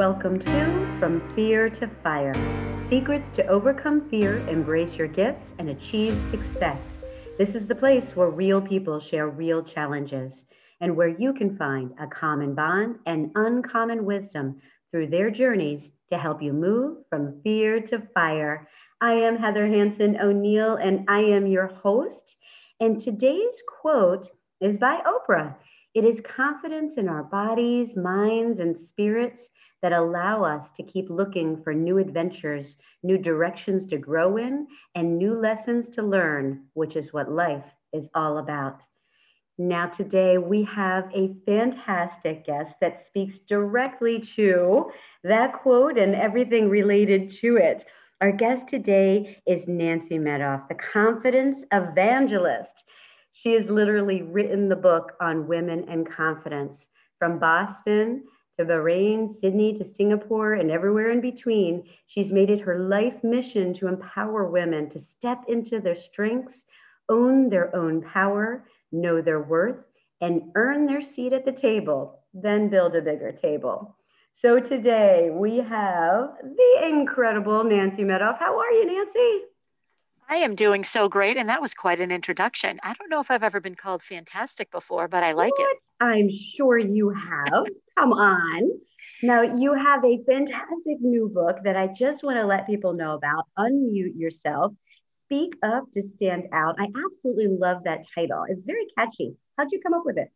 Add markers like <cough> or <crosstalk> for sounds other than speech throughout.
Welcome to From Fear to Fire Secrets to Overcome Fear, Embrace Your Gifts, and Achieve Success. This is the place where real people share real challenges and where you can find a common bond and uncommon wisdom through their journeys to help you move from fear to fire. I am Heather Hansen O'Neill, and I am your host. And today's quote is by Oprah. It is confidence in our bodies, minds, and spirits that allow us to keep looking for new adventures, new directions to grow in, and new lessons to learn, which is what life is all about. Now, today we have a fantastic guest that speaks directly to that quote and everything related to it. Our guest today is Nancy Medoff, the confidence evangelist. She has literally written the book on women and confidence from Boston to Bahrain, Sydney to Singapore, and everywhere in between. She's made it her life mission to empower women to step into their strengths, own their own power, know their worth, and earn their seat at the table, then build a bigger table. So today we have the incredible Nancy Medoff. How are you, Nancy? I am doing so great, and that was quite an introduction. I don't know if I've ever been called fantastic before, but I like what? it. I'm sure you have. Come on. Now, you have a fantastic new book that I just want to let people know about. Unmute yourself, speak up to stand out. I absolutely love that title. It's very catchy. How'd you come up with it?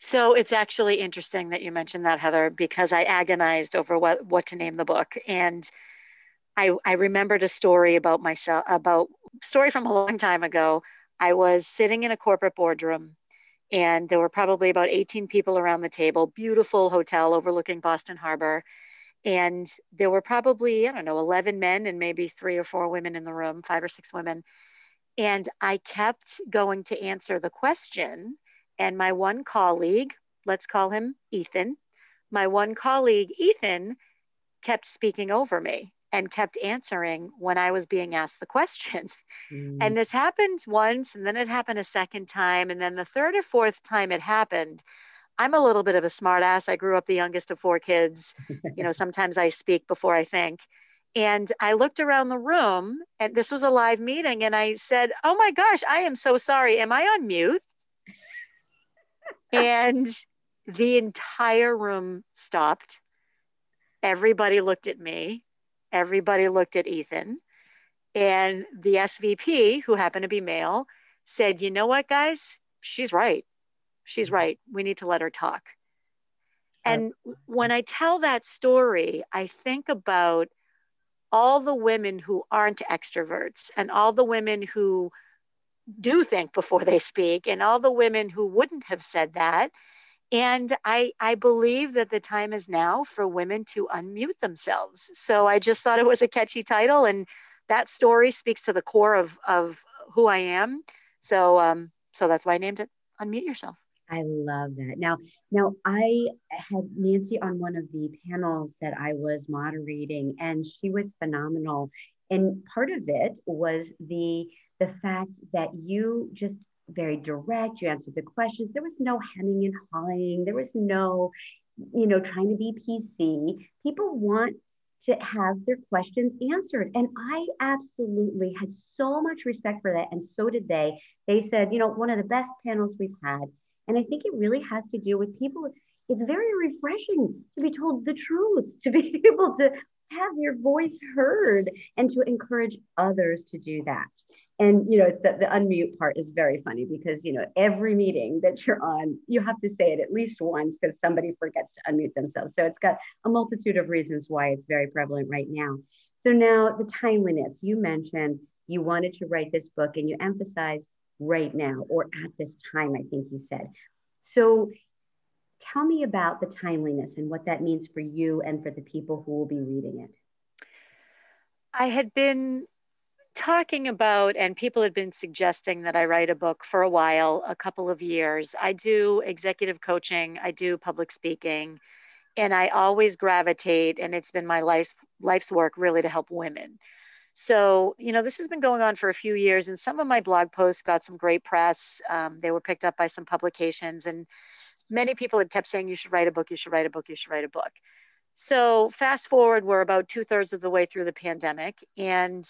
So it's actually interesting that you mentioned that, Heather, because I agonized over what, what to name the book. And I, I remembered a story about myself, about story from a long time ago. I was sitting in a corporate boardroom and there were probably about 18 people around the table, beautiful hotel overlooking Boston Harbor. And there were probably, I don't know, 11 men and maybe three or four women in the room, five or six women. And I kept going to answer the question. And my one colleague, let's call him Ethan, my one colleague, Ethan, kept speaking over me and kept answering when I was being asked the question. <laughs> Mm. And this happened once, and then it happened a second time. And then the third or fourth time it happened, I'm a little bit of a smartass. I grew up the youngest of four kids. <laughs> you know, sometimes I speak before I think. And I looked around the room, and this was a live meeting, and I said, Oh my gosh, I am so sorry. Am I on mute? and the entire room stopped. Everybody looked at me everybody looked at Ethan. And the SVP, who happened to be male, said, You know what, guys? She's right. She's mm-hmm. right. We need to let her talk. And when I tell that story, I think about all the women who aren't extroverts and all the women who do think before they speak and all the women who wouldn't have said that and I, I believe that the time is now for women to unmute themselves. So I just thought it was a catchy title, and that story speaks to the core of, of who I am. So, um, so that's why I named it Unmute Yourself. I love that. Now, now I had Nancy on one of the panels that I was moderating, and she was phenomenal. And part of it was the the fact that you just very direct. You answered the questions. There was no hemming and hawing. There was no, you know, trying to be PC. People want to have their questions answered. And I absolutely had so much respect for that. And so did they. They said, you know, one of the best panels we've had. And I think it really has to do with people. It's very refreshing to be told the truth, to be <laughs> able to have your voice heard and to encourage others to do that and you know the, the unmute part is very funny because you know every meeting that you're on you have to say it at least once because somebody forgets to unmute themselves. So it's got a multitude of reasons why it's very prevalent right now. So now the timeliness. You mentioned you wanted to write this book and you emphasized right now or at this time i think you said. So tell me about the timeliness and what that means for you and for the people who will be reading it. I had been talking about, and people had been suggesting that I write a book for a while, a couple of years. I do executive coaching, I do public speaking, and I always gravitate, and it's been my life, life's work really to help women. So, you know, this has been going on for a few years, and some of my blog posts got some great press. Um, they were picked up by some publications, and many people had kept saying, You should write a book, you should write a book, you should write a book. So, fast forward, we're about two thirds of the way through the pandemic, and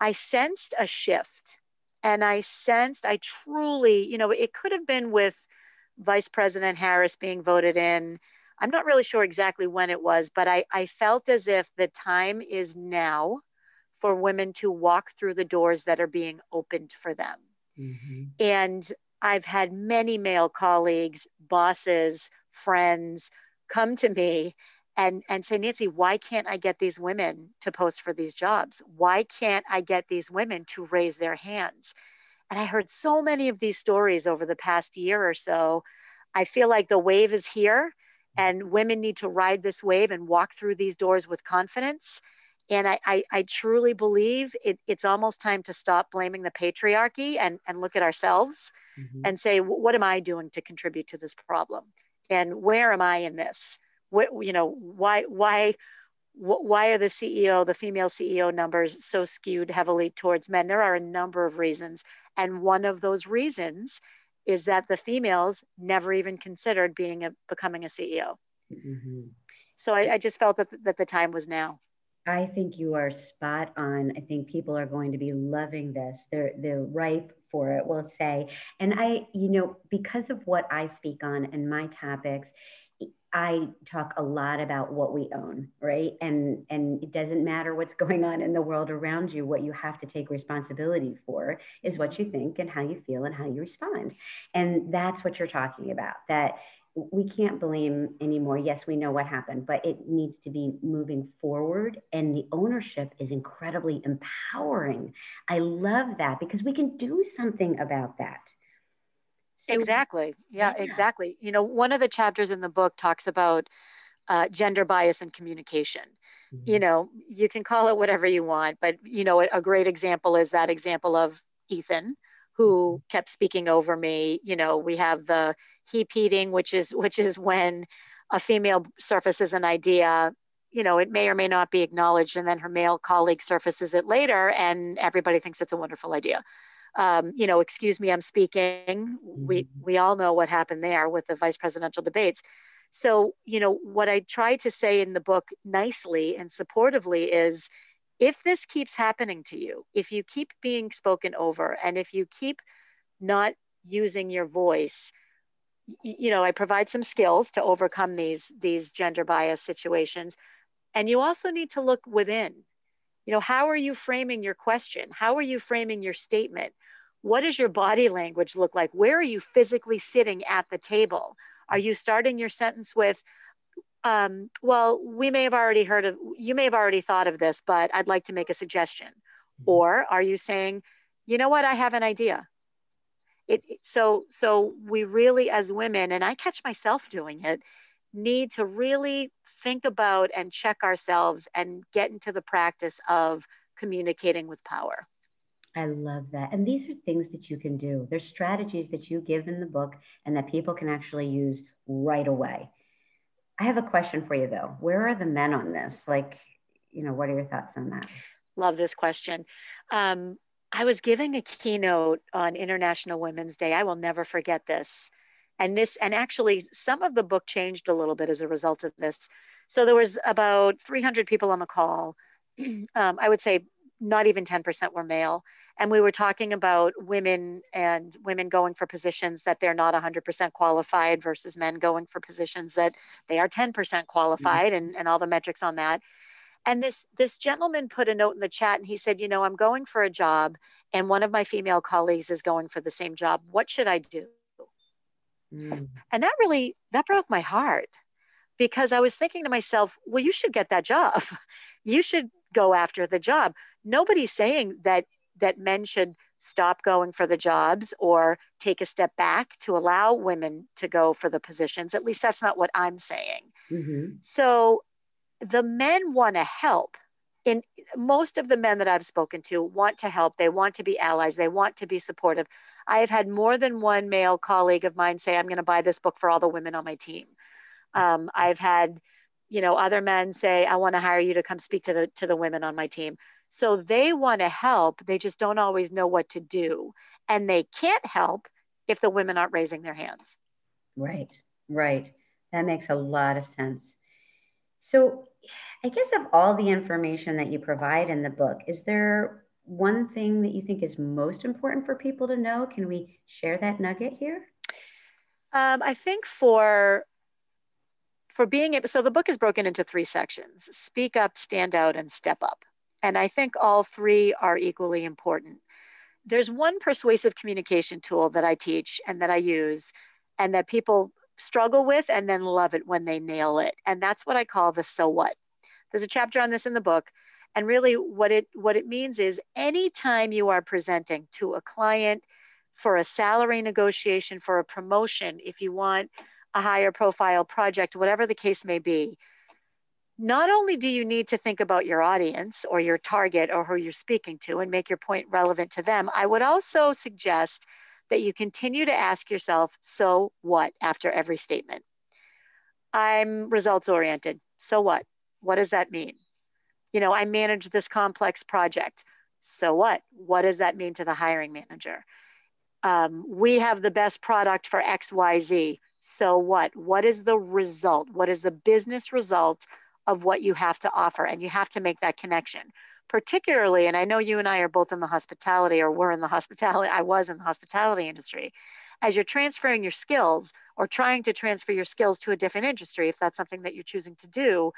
I sensed a shift. And I sensed, I truly, you know, it could have been with Vice President Harris being voted in. I'm not really sure exactly when it was, but I, I felt as if the time is now for women to walk through the doors that are being opened for them. Mm-hmm. And I've had many male colleagues, bosses, friends come to me and, and say, Nancy, why can't I get these women to post for these jobs? Why can't I get these women to raise their hands? And I heard so many of these stories over the past year or so. I feel like the wave is here and women need to ride this wave and walk through these doors with confidence. And I, I, I truly believe it, it's almost time to stop blaming the patriarchy and, and look at ourselves mm-hmm. and say, what am I doing to contribute to this problem? And where am I in this? What you know why why why are the ceo the female ceo numbers so skewed heavily towards men there are a number of reasons and one of those reasons is that the females never even considered being a becoming a ceo mm-hmm. so I, I just felt that, that the time was now I think you are spot on. I think people are going to be loving this. They're they're ripe for it, we'll say. And I, you know, because of what I speak on and my topics, I talk a lot about what we own, right? And and it doesn't matter what's <laughs> going on in the world around you. What you have to take responsibility for is what you think and how you feel and how you respond. And that's what you're talking about. That we can't blame anymore. Yes, we know what happened, but it needs to be moving forward. And the ownership is incredibly empowering. I love that because we can do something about that exactly. Yeah, yeah, exactly. You know one of the chapters in the book talks about uh, gender bias and communication. Mm-hmm. you know you can call it whatever you want but you know a, a great example is that example of ethan who mm-hmm. kept speaking over me. You know we have the hepeating which is which is when a female surfaces an idea you know it may or may not be acknowledged and then her male colleague surfaces it later and everybody thinks it's a wonderful idea um, you know, excuse me, I'm speaking. We mm-hmm. we all know what happened there with the vice presidential debates. So, you know, what I try to say in the book nicely and supportively is if this keeps happening to you, if you keep being spoken over, and if you keep not using your voice, you know, I provide some skills to overcome these these gender bias situations. And you also need to look within you know how are you framing your question? How are you framing your statement? What does your body language look like? Where are you physically sitting at the table? Are you starting your sentence with um, well we may have already heard of you may have already thought of this but i'd like to make a suggestion. Mm-hmm. or are you saying you know what? I have an idea. It, so so we really as women and i catch myself doing it need to really think about and check ourselves and get into the practice of communicating with power. I love that. And these are things that you can do. There's strategies that you give in the book and that people can actually use right away. I have a question for you though. Where are the men on this? Like, you know, what are your thoughts on that? Love this question. Um, I was giving a keynote on International Women's Day. I will never forget this and this and actually some of the book changed a little bit as a result of this. So there was about 300 people on the call. <clears throat> Um, i would say not even 10% were male. And we were talking about women and women going for positions that they're not 100% qualified versus men going for positions that they are 10% qualified mm-hmm. and, and all the metrics on that. And this this gentleman put a note in the chat and he said you know i'm going for a job and one of my female colleagues is going for the same job. What should i do Mm. And that really that broke my heart because I was thinking to myself, well, you should get that job. <laughs> you should go after the job. Nobody's saying that that men should stop going for the jobs or take a step back to allow women to go for the positions. At least that's not what I'm saying. Mm-hmm. So the men want to help in most of the men that I've spoken to want to help. They want to be allies. They want to be supportive. I have had more than one male colleague of mine say, I'm going to buy this book for all the women on my team. Um, I've had, you know, other men say, I want to hire you to come speak to the, to the women on my team. So they want to help. They just don't always know what to do. And they can't help if the women aren't raising their hands. Right, right. That makes a lot of sense. So, I guess of all the information that you provide in the book, is there one thing that you think is most important for people to know? Can we share that nugget here? Um, I think for for being able, so the book is broken into three sections: speak up, stand out, and step up. And I think all three are equally important. There's one persuasive communication tool that I teach and that I use, and that people struggle with and then love it when they nail it. And that's what I call the so what. There's a chapter on this in the book. And really what it what it means is anytime you are presenting to a client for a salary negotiation, for a promotion, if you want a higher profile project, whatever the case may be, not only do you need to think about your audience or your target or who you're speaking to and make your point relevant to them, I would also suggest that you continue to ask yourself, so what, after every statement. I'm results oriented. So what? What does that mean? You know, I manage this complex project. So what? What does that mean to the hiring manager? Um, we have the best product for XYZ. So what? What is the result? What is the business result of what you have to offer? And you have to make that connection particularly, and I know you and I are both in the hospitality or were in the hospitality, I was in the hospitality industry. As you're transferring your skills or trying to transfer your skills to a different industry, if that's something that you're choosing to do,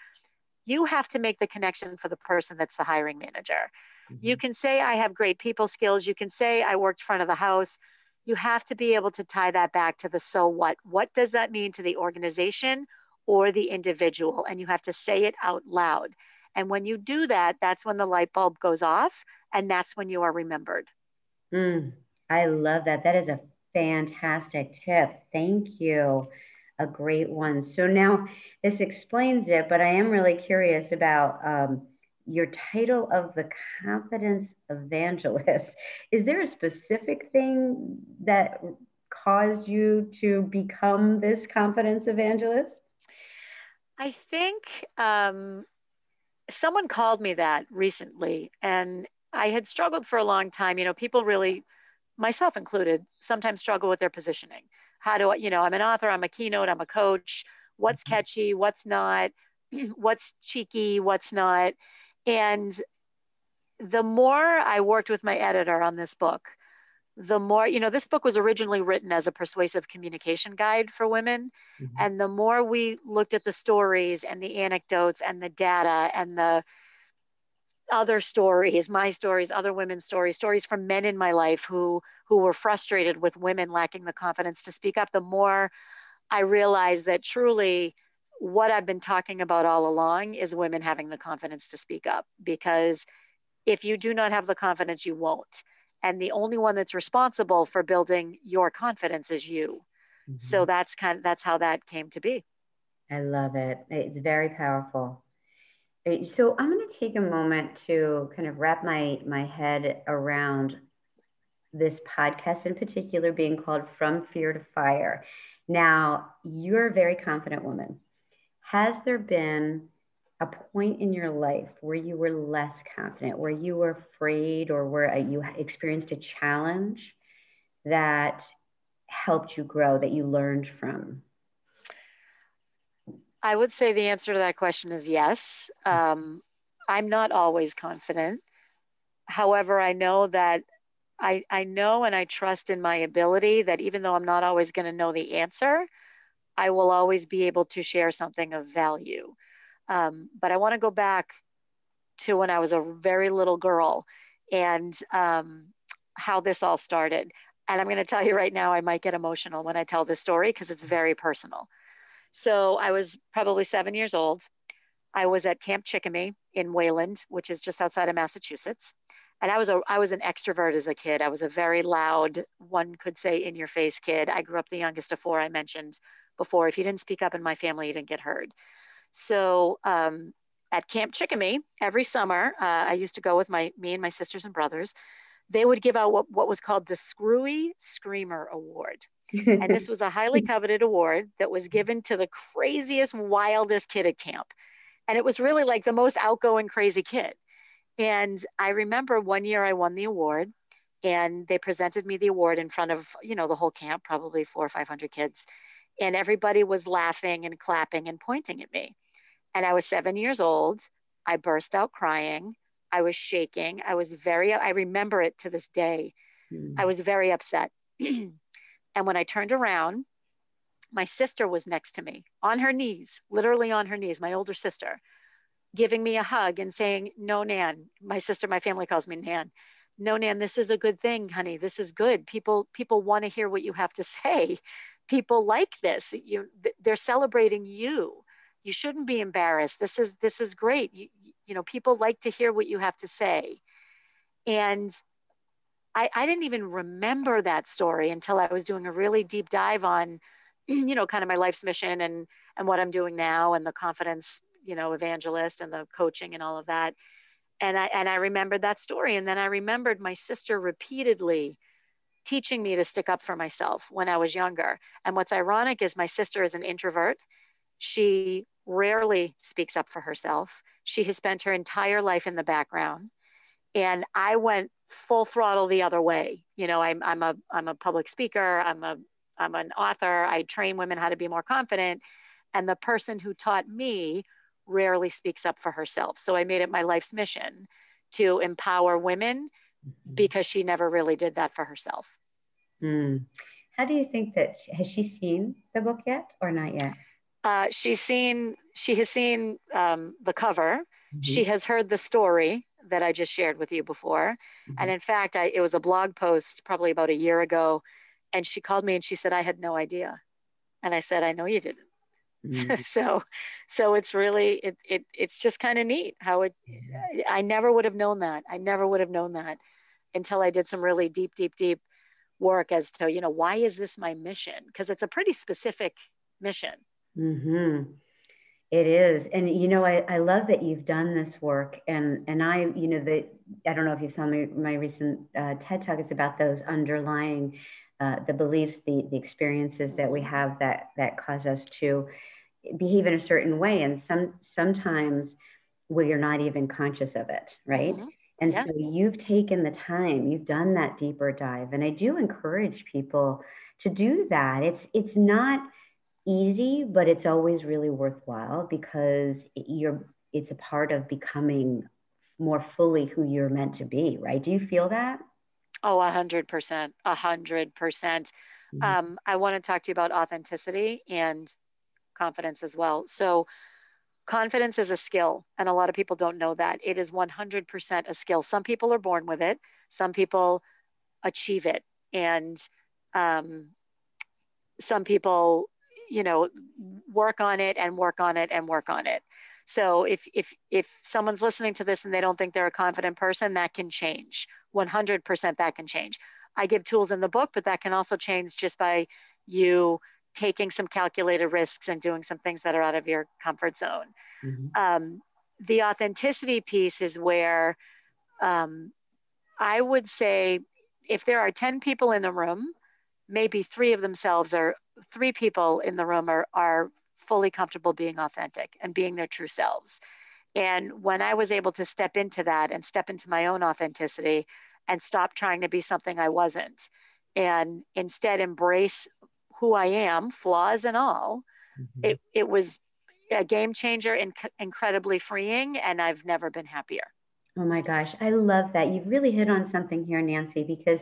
you have to make the connection for the person that's the hiring manager. Mm-hmm. You can say, I have great people skills. You can say, I worked front of the house. You have to be able to tie that back to the so what. What does that mean to the organization or the individual? And you have to say it out loud. And when you do that, that's when the light bulb goes off and that's when you are remembered. Mm, I love that. That is a fantastic tip. Thank you. A great one. So now this explains it, but I am really curious about um, your title of the confidence evangelist. <laughs> Is there a specific thing that caused you to become this confidence evangelist? I think um, someone called me that recently, and I had struggled for a long time. You know, people really, myself included, sometimes struggle with their positioning. How do I, you know, I'm an author, I'm a keynote, I'm a coach. What's mm-hmm. catchy? What's not? <clears throat> what's cheeky? What's not? And the more I worked with my editor on this book, the more, you know, this book was originally written as a persuasive communication guide for women. Mm-hmm. And the more we looked at the stories and the anecdotes and the data and the other stories, my stories, other women's stories, stories from men in my life who who were frustrated with women lacking the confidence to speak up, the more I realized that truly what I've been talking about all along is women having the confidence to speak up because if you do not have the confidence, you won't. And the only one that's responsible for building your confidence is you. Mm-hmm. so that's kind of that's how that came to be. I love it. It's very powerful so i'm going to take a moment to kind of wrap my my head around this podcast in particular being called from fear to fire now you're a very confident woman has there been a point in your life where you were less confident, where you were afraid, or where uh, you experienced a challenge that helped you grow, that you learned from? I would say the answer to that question is yes. Um, I'm not always confident. However, I know that I, I know and I trust in my ability that even though I'm not always going to know the answer, I will always be able to share something of value. Um, but I want to go back to when I was a very little girl and um, how this all started. And I'm going to tell you right now, I might get emotional when I tell this story because it's very personal. So I was probably seven years old. I was at Camp Chickamy in Wayland, which is just outside of Massachusetts. And I was a I was an extrovert as a kid. I was a very loud, one could say in your face kid. I grew up the youngest of four I mentioned before. If you didn't speak up in my family, you didn't get heard. So um, at Camp Chickamy every summer, uh, I used to go with my me and my sisters and brothers. They would give out what, what was called the Screwy Screamer Award. <laughs> and this was a highly coveted award that was given to the craziest, wildest kid at camp. And it was really like the most outgoing, crazy kid. And I remember one year I won the award and they presented me the award in front of, you know, the whole camp, probably four or 500 kids and everybody was laughing and clapping and pointing at me. And I was seven years old. I burst out crying. I was shaking. I was very, I remember it to this day. Mm. I was very upset. <clears throat> and when I turned around, my sister was next to me on her knees, literally on her knees, my older sister, giving me a hug and saying, No, Nan. My sister, my family calls me Nan. No, Nan, this is a good thing, honey. This is good. People, people want to hear what you have to <laughs> say. People like this. You, they're celebrating you. You shouldn't be embarrassed. This is this is great. You, you know, people like to hear what you have to say. And I, I didn't even remember that story until I was doing a really deep dive on, <clears throat> you know, kind of my life's mission and and what I'm doing now and the confidence, you know, evangelist and the coaching and all of that. And I and I remembered that story. And then I remembered my sister repeatedly teaching me to stick up for myself when I was younger. And what's ironic is my sister is an introvert. She rarely speaks up for herself. She has spent her entire life in the background. And I went full throttle the other way. You know, I'm, I'm a I'm a public speaker. I'm a I'm an author. I train women how to be more confident. And the person who taught me rarely speaks up for herself. So I made it my life's mission to empower women mm-hmm. because she never really did that for herself. Mm. How do you think that has she seen the book yet or not yet? Uh, she's seen she has seen um, the cover. Mm-hmm. She has heard the story that I just shared with you before. Mm-hmm. And in fact, I, it was a blog post probably about a year ago. And she called me and she said, I had no idea. And I said, I know you didn't. <laughs> Mm-hmm. so, so it's really, it, it it's just kind of neat how it, I never would have known that. I never would have known that until I did some really deep, deep, deep work as to, you know, why is this my mission? Because it's a pretty specific mission. Mm-hmm. It is. And, you know, I, I love that you've done this work. And, and I, you know, the, I don't know if you saw my, my recent uh, TED talk, it's about those underlying, uh, the beliefs, the, the experiences that we have that, that cause us to behave in a certain way. And some, sometimes we are not even conscious of it. Right. Mm-hmm. And yeah. so you've taken the time, you've done that deeper dive. And I do encourage people to do that. It's, it's not, easy, but it's always really worthwhile because you're it's a part of becoming more fully who you're meant to be, right? Do you feel that? Oh, a hundred percent, a hundred percent. Mm-hmm. Um, I want to talk to you about authenticity and confidence as well. So, confidence is a skill, and a lot of people don't know that it is 100% a skill. Some people are born with it, some people achieve it, and um, some people you know work on it and work on it and work on it. So if if if someone's listening to this and they don't think they're a confident person that can change. 100% that can change. I give tools in the book but that can also change just by you taking some calculated risks and doing some things that are out of your comfort zone. Mm-hmm. um, the authenticity piece is where um, i would say if there are 10 people in the room maybe three of themselves are three people in the room are, are fully comfortable being authentic and being their true selves. And when I was able to step into that and step into my own authenticity and stop trying to be something I wasn't, and instead embrace who I am, flaws and all, mm-hmm. it, it was a game changer and incredibly freeing. And I've never been happier. Oh my gosh, I love that. You've really hit on something here, Nancy, because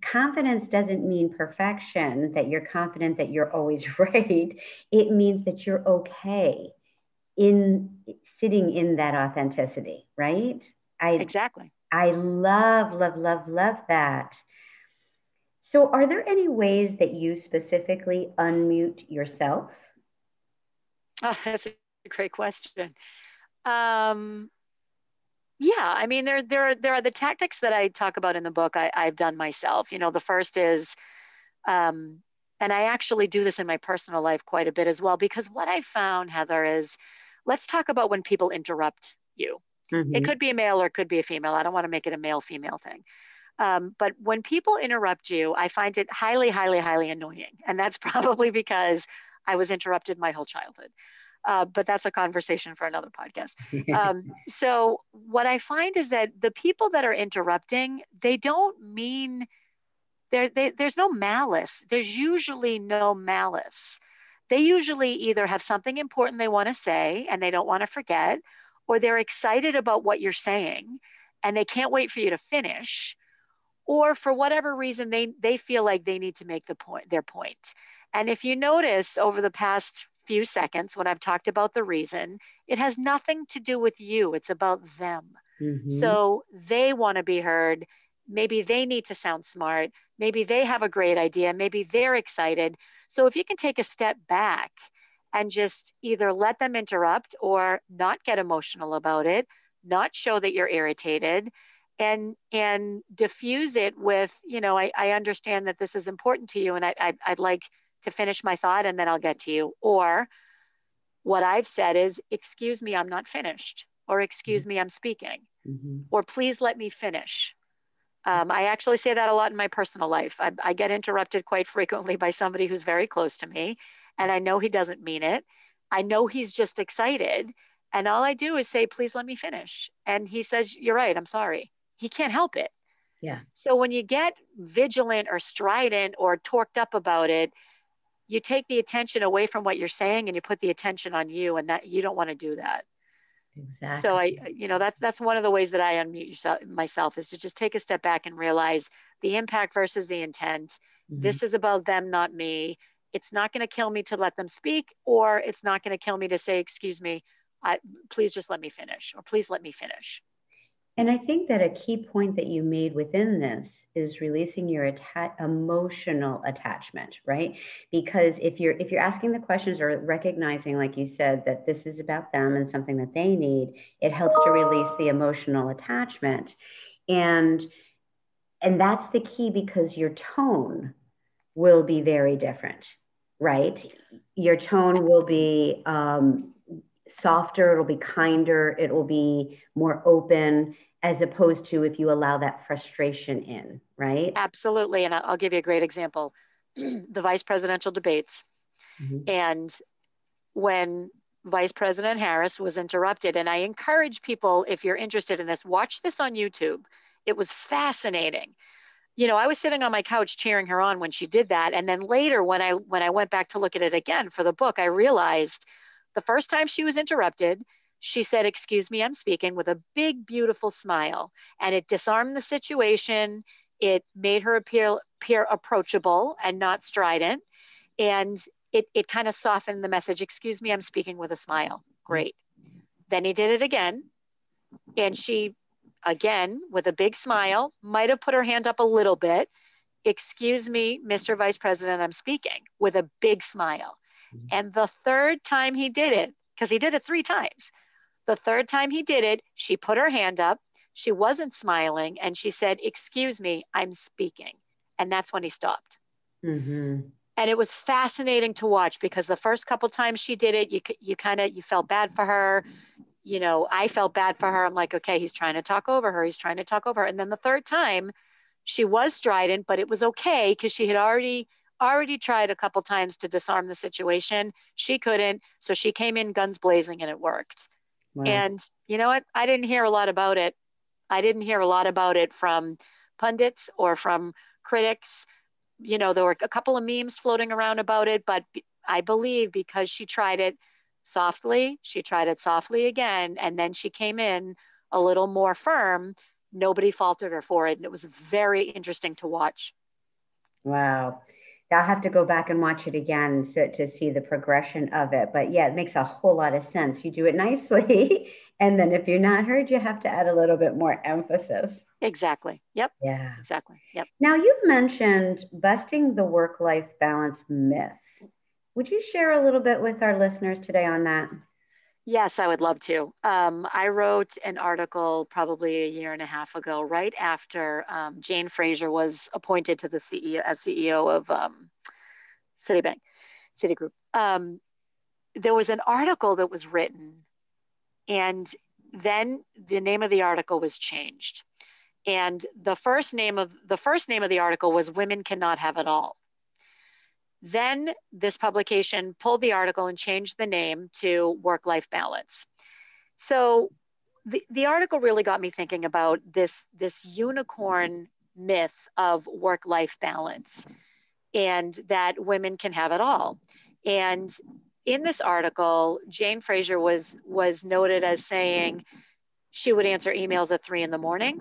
confidence doesn't mean perfection, that you're confident that you're always <laughs> right. It means that you're okay in sitting in that authenticity, right? I exactly. I love, love, love, love that. So, are there any ways that you specifically unmute yourself? Oh, <laughs> that's a great question. Um, yeah, I mean, there there are, there are the tactics that I talk about in the book. I, I've done myself. You know, the first is, um, and I actually do this in my personal life quite a bit as well. Because what I found, Heather, is let's talk about when people interrupt you. Mm-hmm. It could be a male or it could be a female. I don't want to make it a male female thing. Um, but when people interrupt you, I find it highly, highly, highly annoying. And that's <laughs> probably because I was interrupted my whole childhood uh, but that's a conversation for another podcast. <laughs> Um, so what I find is that the people that are interrupting, they don't mean there. They, there's no malice. There's usually no malice. they usually either have something important they want to say and they don't want to forget, or they're excited about what you're saying and they can't wait for you to finish or for whatever reason they they feel like they need to make the point their point. point and if you notice over the past few seconds when i've talked about the reason it has nothing to do with you it's about them mm-hmm. so they want to be heard maybe they need to sound smart maybe they have a great idea maybe they're excited so if you can take a step back and just either let them interrupt or not get emotional about it not show that you're irritated and and diffuse it with you know i, I understand that this is important to you and I, I i'd like to finish my thought and then i'll get to you or what i've said is excuse me i'm not finished or excuse mm-hmm. me i'm speaking mm-hmm. or please let me finish um, i actually say that a lot in my personal life I, I get interrupted quite frequently by somebody who's very close to me and i know he doesn't mean it i know he's just excited and all I do is say, please let me finish. And he says, you're right, I'm sorry. He can't help it. Yeah. So when you get vigilant or strident or torqued up about it, you take the attention away from what you're saying and you put the attention on you and that you don't want to do that. Exactly. So I, you know, that's that's one of the ways that I unmute yourself, myself is to just take a step back and realize the impact versus the intent. Mm-hmm. This is about them, not me. It's not going to kill me to let them speak, or it's not going to kill me to say, "Excuse me, I, please just let me finish, or please let me finish. And I think that a key point that you made within this is releasing your atta- emotional attachment, right? Because if you're if you're asking the questions or recognizing, like you said, that this is about them and something that they need, it helps to release the emotional attachment, and and that's the key because your tone will be very different, right? Your tone will be um, softer, it'll be kinder, it will be more open as opposed to if you allow that frustration in, right? Absolutely. And I'll give you a great example <clears throat> the vice presidential debates. Mm-hmm. And when Vice President Harris was interrupted, and I encourage people, if you're interested in this, watch this on YouTube. It was fascinating. You know, I was sitting on my couch cheering her on when she did that. And then later when I when I went back to look at it again for the book, I realized the first time she was interrupted, she said, Excuse me, I'm speaking with a big, beautiful smile. And it disarmed the situation. It made her appear, appear approachable and not strident. And it, it kind of softened the message Excuse me, I'm speaking with a smile. Great. Then he did it again. And she, again, with a big smile, might have put her hand up a little bit. Excuse me, Mr. Vice President, I'm speaking with a big smile. Mm-hmm. And the third time he did it, because he did it three times, the third time he did it, she put her hand up. She wasn't smiling and she said, Excuse me, I'm speaking. And that's when he stopped. Mm-hmm. And it was fascinating to watch because the first couple times she did it, you, you kind of, you felt bad for her. You know, I felt bad for her. I'm like, okay, he's trying to talk over her. He's trying to talk over her. And then the third time, she was strident, but it was okay because she had already already tried a couple times to disarm the situation. She couldn't. So she came in guns blazing and it worked. Wow. And you know what? I didn't hear a lot about it. I didn't hear a lot about it from pundits or from critics. You know, there were a couple of memes floating around about it, but I believe because she tried it softly, she tried it softly again, and then she came in a little more firm. Nobody faulted her for it. And it was very interesting to watch. Wow. I'll have to go back and watch it again so, to see the progression of it. But yeah, it makes a whole lot of sense. You do it <laughs> nicely. and then if you're not heard, you have to add a little bit more emphasis. Exactly. Yep. Yeah. Exactly. Yep. Now, you've mentioned busting the work life balance myth. Would you share a little bit with our listeners today on that? Yes, I would love to. Um, I wrote an article probably a year and a half ago, right after um, Jane Fraser was appointed to the CEO as CEO of um, Citibank, Citigroup. Um, there was an article that was written, and then the name of the article was changed, and the first name of the first name of the article was "Women Cannot Have It All." Then this publication pulled the article and changed the name to Work Life Balance. So the, the article really got me thinking about this, this unicorn myth of work life balance and that women can have it all. And in this article, Jane Fraser was was noted as saying she would answer emails at three in the morning.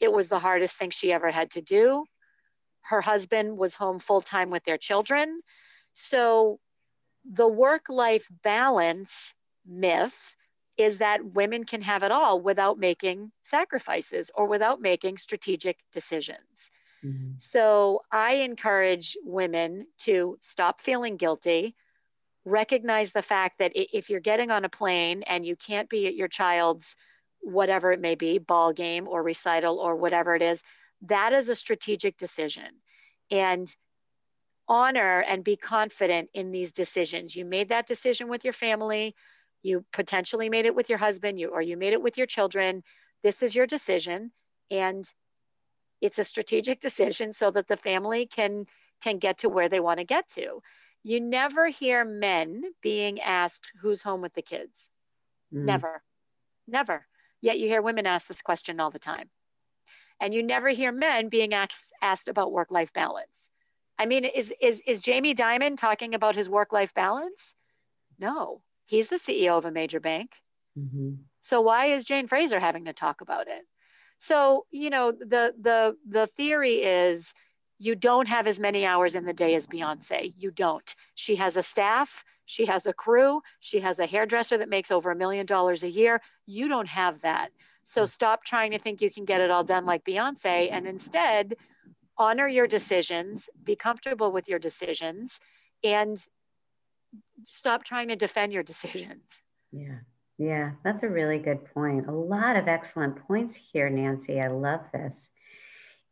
It was the hardest thing she ever had to do. Her husband was home full time with their children. So the work life balance myth is that women can have it all without making sacrifices or without making strategic decisions. Mm-hmm. So I encourage women to stop feeling guilty, recognize the fact that if you're getting on a plane and you can't be at your child's whatever it may be ball game or recital or whatever it is that is a strategic decision. And honor and be confident in these decisions. You made that decision with your family. You potentially made it with your husband you or you made it with your children. This is your decision and it's a strategic <laughs> decision so that the family can can get to where they want to get to. You never hear men being asked who's home with the kids. Mm. never. Never. Yet you hear women ask this question all the time and you never hear men being asked, asked about work life balance i mean is, is is jamie dimon talking about his work life balance no he's the ceo of a major bank mm-hmm. so why is jane fraser having to talk about it so you know the the the theory is you don't have as many hours in the day as Beyonce. You don't. She has a staff, she has a crew, she has a hairdresser that makes over a million dollars a year. You don't have that. So stop trying to think you can get it all done like Beyonce and instead honor your decisions, be comfortable with your decisions, and stop trying to defend your <laughs> decisions. Yeah. Yeah, that's a really good point. A lot of excellent points here, Nancy. I love this.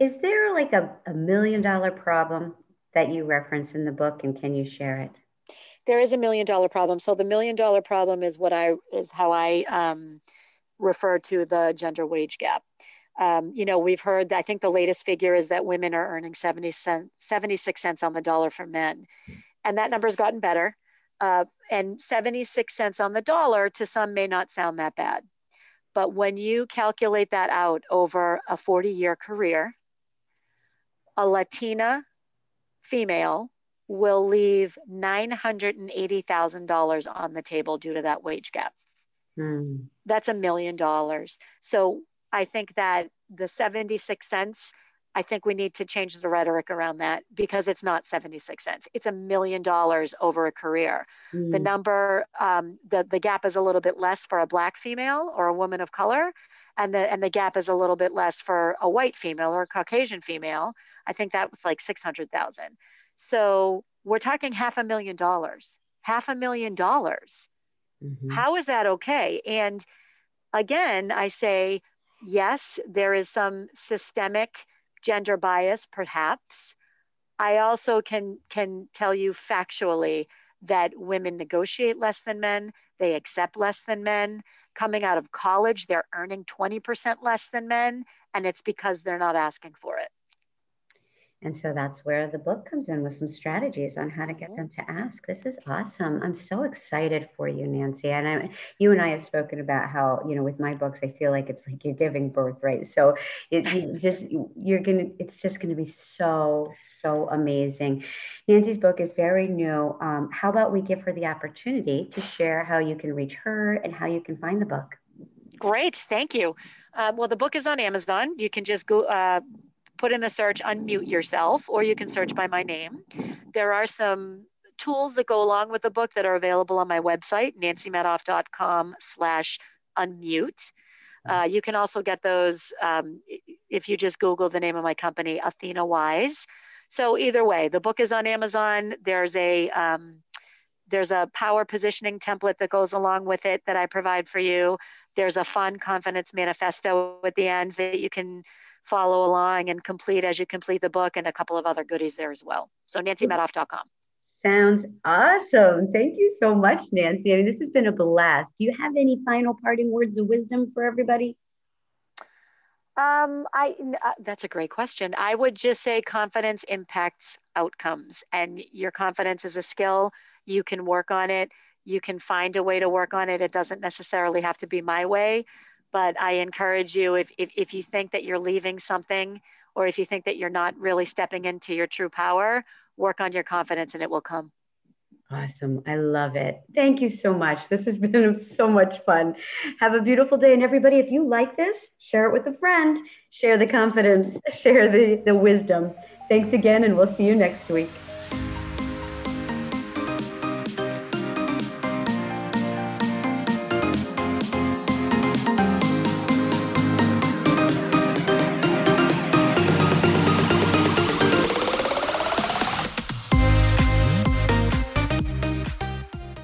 Is there like a, a million dollar problem that you reference in the book and can you share it? There is a million dollar problem. So the million dollar problem is what I is how I um, refer to the gender wage gap. Um, you know, we've heard, I think the latest figure is that women are earning 70 cent, 76 cents on the dollar for men. And that number's gotten better. Uh, and 76 cents on the dollar to some may not sound that bad. But when you calculate that out over a 40 year career, a Latina female will leave $980,000 on the table due to that wage gap. Mm. That's a million dollars. So I think that the 76 cents I think we need to change the rhetoric around that because it's not 76 cents. It's a million dollars over a career. Mm. The number, um, the, the gap is a little bit less for a black female or a woman of color, and the, and the gap is a little bit less for a white female or a Caucasian female. I think that was like 600,000. So we're talking half a million dollars, half a million dollars. Mm-hmm. How is that okay? And again, I say, yes, there is some systemic gender bias, perhaps. I also can can tell you factually that women negotiate less than men, they accept less than men. Coming out of college, they're earning 20% less than men, and it's because they're not asking for it. And so that's where the book comes in with some strategies on how to get them to ask. This is awesome. I'm so excited for you, Nancy. And I, you and I have spoken about how, you know, with my books, I feel like it's like you're giving birth, right? So it you <laughs> just, you're going to, it's just going to be so, so amazing. Nancy's book is very new. Um, how about we give her the opportunity to share how you can reach her and how you can find the book? Great, thank you. Uh, well, the book is on Amazon. You can just go uh, put in the search unmute yourself, or you can search by my name. There are some tools that go along with the book that are available on my website, nancymedoff.com slash unmute. Uh, you can also get those um, if you just Google the name of my company, Athena Wise. So either way, the book is on Amazon. There's a um, there's a power positioning template that goes along with it that I provide for you. There's a fun confidence manifesto at the end that you can follow along and complete as you complete the book and a couple of other goodies there as well. So nancymedoff.com. Sounds awesome. Thank you so much, Nancy. I mean, this has been a blast. Do you have any final parting words of wisdom for everybody? Um, I uh, that's a great question. I would just say confidence impacts outcomes, and your confidence is a skill. You can work on it. You can find a way to work on it. It doesn't necessarily have to be my way, but I encourage you if, if, if you think that you're leaving something or if you think that you're not really stepping into your true power, work on your confidence and it will come. Awesome. I love it. Thank you so much. This has <laughs> been so much fun. Have a beautiful day. And everybody, if you like this, share it with a friend, share the confidence, <laughs> share the, the wisdom. Thanks again, and we'll see you next week.